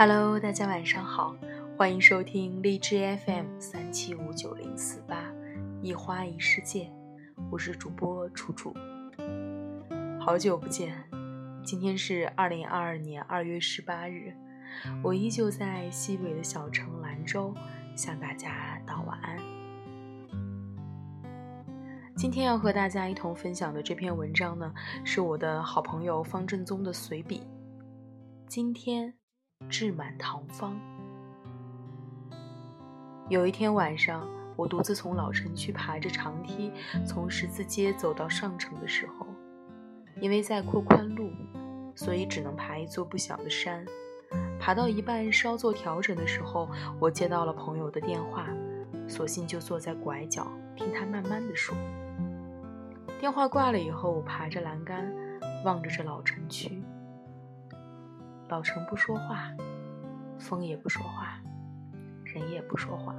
Hello，大家晚上好，欢迎收听荔枝 FM 三七五九零四八一花一世界，我是主播楚楚。好久不见，今天是二零二二年二月十八日，我依旧在西北的小城兰州向大家道晚安。今天要和大家一同分享的这篇文章呢，是我的好朋友方正宗的随笔。今天。志满堂芳。有一天晚上，我独自从老城区爬着长梯，从十字街走到上城的时候，因为在扩宽路，所以只能爬一座不小的山。爬到一半稍作调整的时候，我接到了朋友的电话，索性就坐在拐角听他慢慢的说。电话挂了以后，我爬着栏杆，望着这老城区。老城不说话，风也不说话，人也不说话。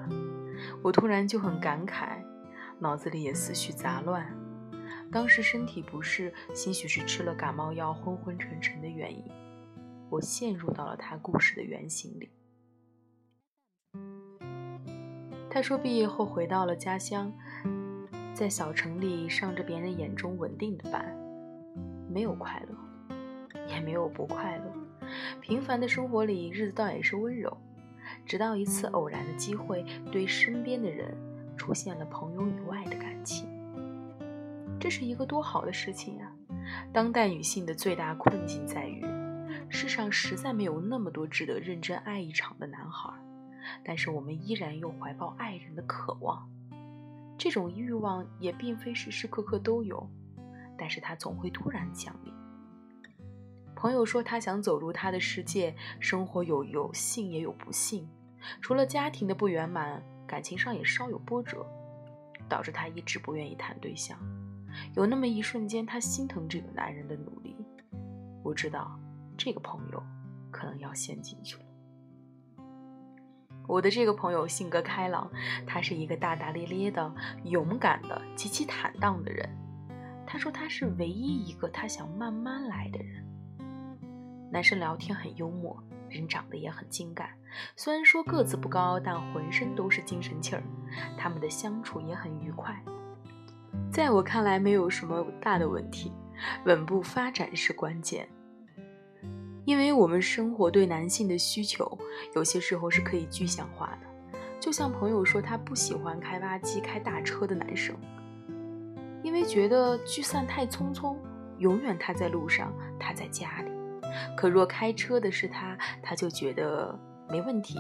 我突然就很感慨，脑子里也思绪杂乱。当时身体不适，兴许是吃了感冒药昏昏沉沉的原因，我陷入到了他故事的原型里。他说毕业后回到了家乡，在小城里上着别人眼中稳定的班，没有快乐，也没有不快乐。平凡的生活里，日子倒也是温柔。直到一次偶然的机会，对身边的人出现了朋友以外的感情。这是一个多好的事情啊！当代女性的最大困境在于，世上实在没有那么多值得认真爱一场的男孩，但是我们依然又怀抱爱人的渴望。这种欲望也并非时时刻刻都有，但是它总会突然降临。朋友说，他想走入他的世界，生活有有幸也有不幸，除了家庭的不圆满，感情上也稍有波折，导致他一直不愿意谈对象。有那么一瞬间，他心疼这个男人的努力。我知道，这个朋友可能要陷进去了。我的这个朋友性格开朗，他是一个大大咧咧的、勇敢的、极其坦荡的人。他说，他是唯一一个他想慢慢来的人。男生聊天很幽默，人长得也很精干。虽然说个子不高，但浑身都是精神气儿。他们的相处也很愉快。在我看来，没有什么大的问题，稳步发展是关键。因为我们生活对男性的需求，有些时候是可以具象化的。就像朋友说，他不喜欢开挖机、开大车的男生，因为觉得聚散太匆匆，永远他在路上，他在家里。可若开车的是他，他就觉得没问题。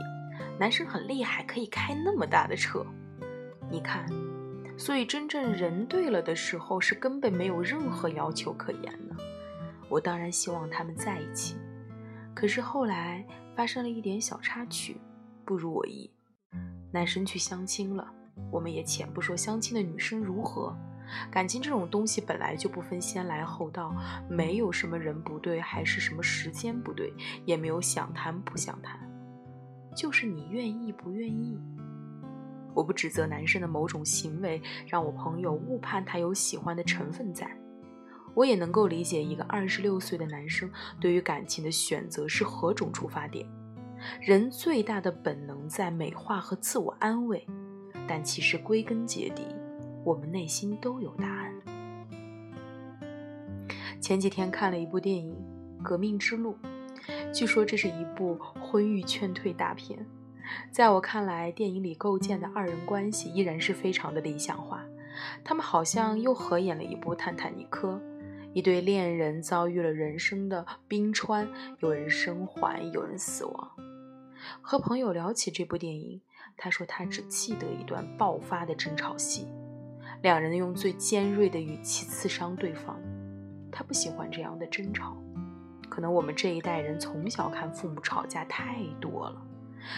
男生很厉害，可以开那么大的车。你看，所以真正人对了的时候，是根本没有任何要求可言的。我当然希望他们在一起，可是后来发生了一点小插曲，不如我意。男生去相亲了，我们也且不说相亲的女生如何。感情这种东西本来就不分先来后到，没有什么人不对，还是什么时间不对，也没有想谈不想谈，就是你愿意不愿意。我不指责男生的某种行为让我朋友误判他有喜欢的成分在，我也能够理解一个二十六岁的男生对于感情的选择是何种出发点。人最大的本能在美化和自我安慰，但其实归根结底。我们内心都有答案。前几天看了一部电影《革命之路》，据说这是一部婚育劝退大片。在我看来，电影里构建的二人关系依然是非常的理想化。他们好像又合演了一部《泰坦尼克》，一对恋人遭遇了人生的冰川，有人生还，有人死亡。和朋友聊起这部电影，他说他只记得一段爆发的争吵戏。两人用最尖锐的语气刺伤对方，他不喜欢这样的争吵。可能我们这一代人从小看父母吵架太多了，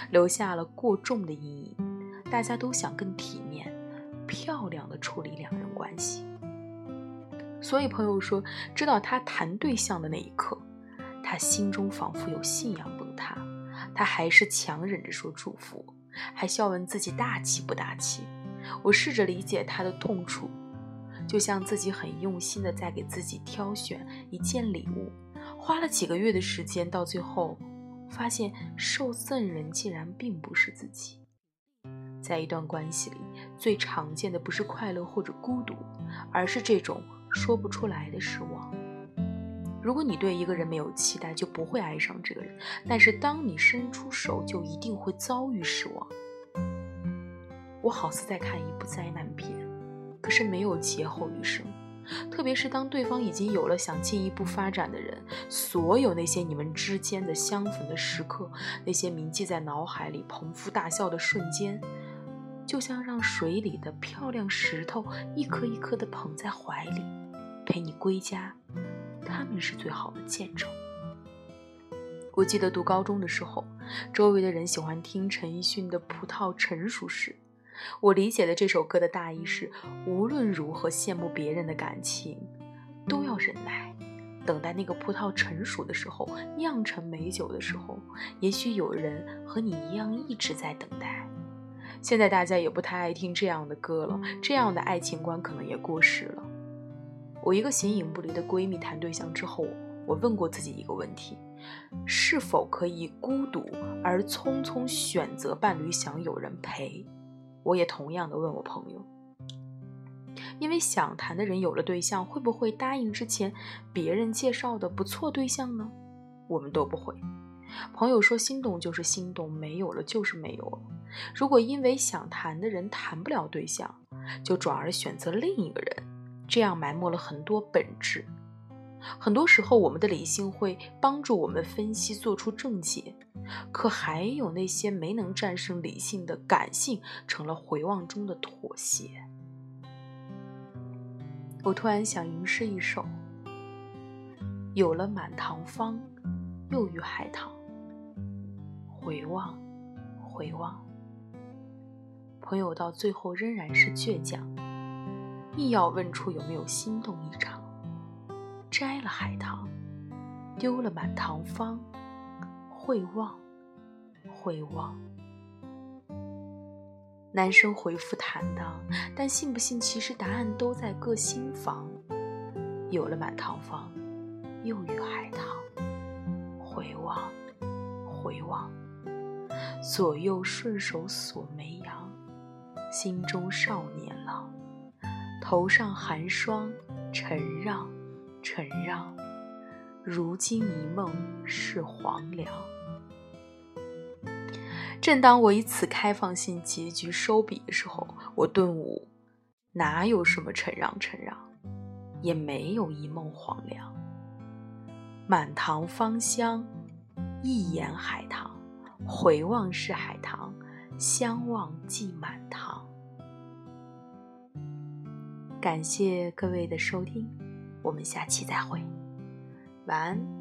留下了过重的阴影。大家都想更体面、漂亮的处理两人关系。所以朋友说，知道他谈对象的那一刻，他心中仿佛有信仰崩塌，他还是强忍着说祝福，还笑问自己大气不大气。我试着理解他的痛楚，就像自己很用心的在给自己挑选一件礼物，花了几个月的时间，到最后发现受赠人竟然并不是自己。在一段关系里，最常见的不是快乐或者孤独，而是这种说不出来的失望。如果你对一个人没有期待，就不会爱上这个人；但是当你伸出手，就一定会遭遇失望。好似在看一部灾难片，可是没有劫后余生。特别是当对方已经有了想进一步发展的人，所有那些你们之间的相逢的时刻，那些铭记在脑海里、捧腹大笑的瞬间，就像让水里的漂亮石头一颗一颗的捧在怀里，陪你归家。他们是最好的见证。我记得读高中的时候，周围的人喜欢听陈奕迅的《葡萄成熟时》。我理解的这首歌的大意是：无论如何羡慕别人的感情，都要忍耐，等待那个葡萄成熟的时候，酿成美酒的时候，也许有人和你一样一直在等待。现在大家也不太爱听这样的歌了，这样的爱情观可能也过时了。我一个形影不离的闺蜜谈对象之后，我问过自己一个问题：是否可以孤独而匆匆选择伴侣，想有人陪？我也同样的问我朋友，因为想谈的人有了对象，会不会答应之前别人介绍的不错对象呢？我们都不会。朋友说心动就是心动，没有了就是没有了。如果因为想谈的人谈不了对象，就转而选择另一个人。这样埋没了很多本质。很多时候，我们的理性会帮助我们分析，做出正解，可还有那些没能战胜理性的感性，成了回望中的妥协。我突然想吟诗一首：有了满堂芳，又遇海棠。回望，回望，朋友到最后仍然是倔强。硬要问出有没有心动一场，摘了海棠，丢了满堂芳，会忘，会忘。男生回复坦荡，但信不信其实答案都在各心房。有了满堂芳，又遇海棠，回望，回望。左右顺手锁眉扬，心中少年郎。头上寒霜，尘让，尘让。如今一梦是黄粱。正当我以此开放性结局收笔的时候，我顿悟：哪有什么承让承让，也没有一梦黄粱。满堂芳香，一眼海棠。回望是海棠，相望即满堂。感谢各位的收听，我们下期再会，晚安。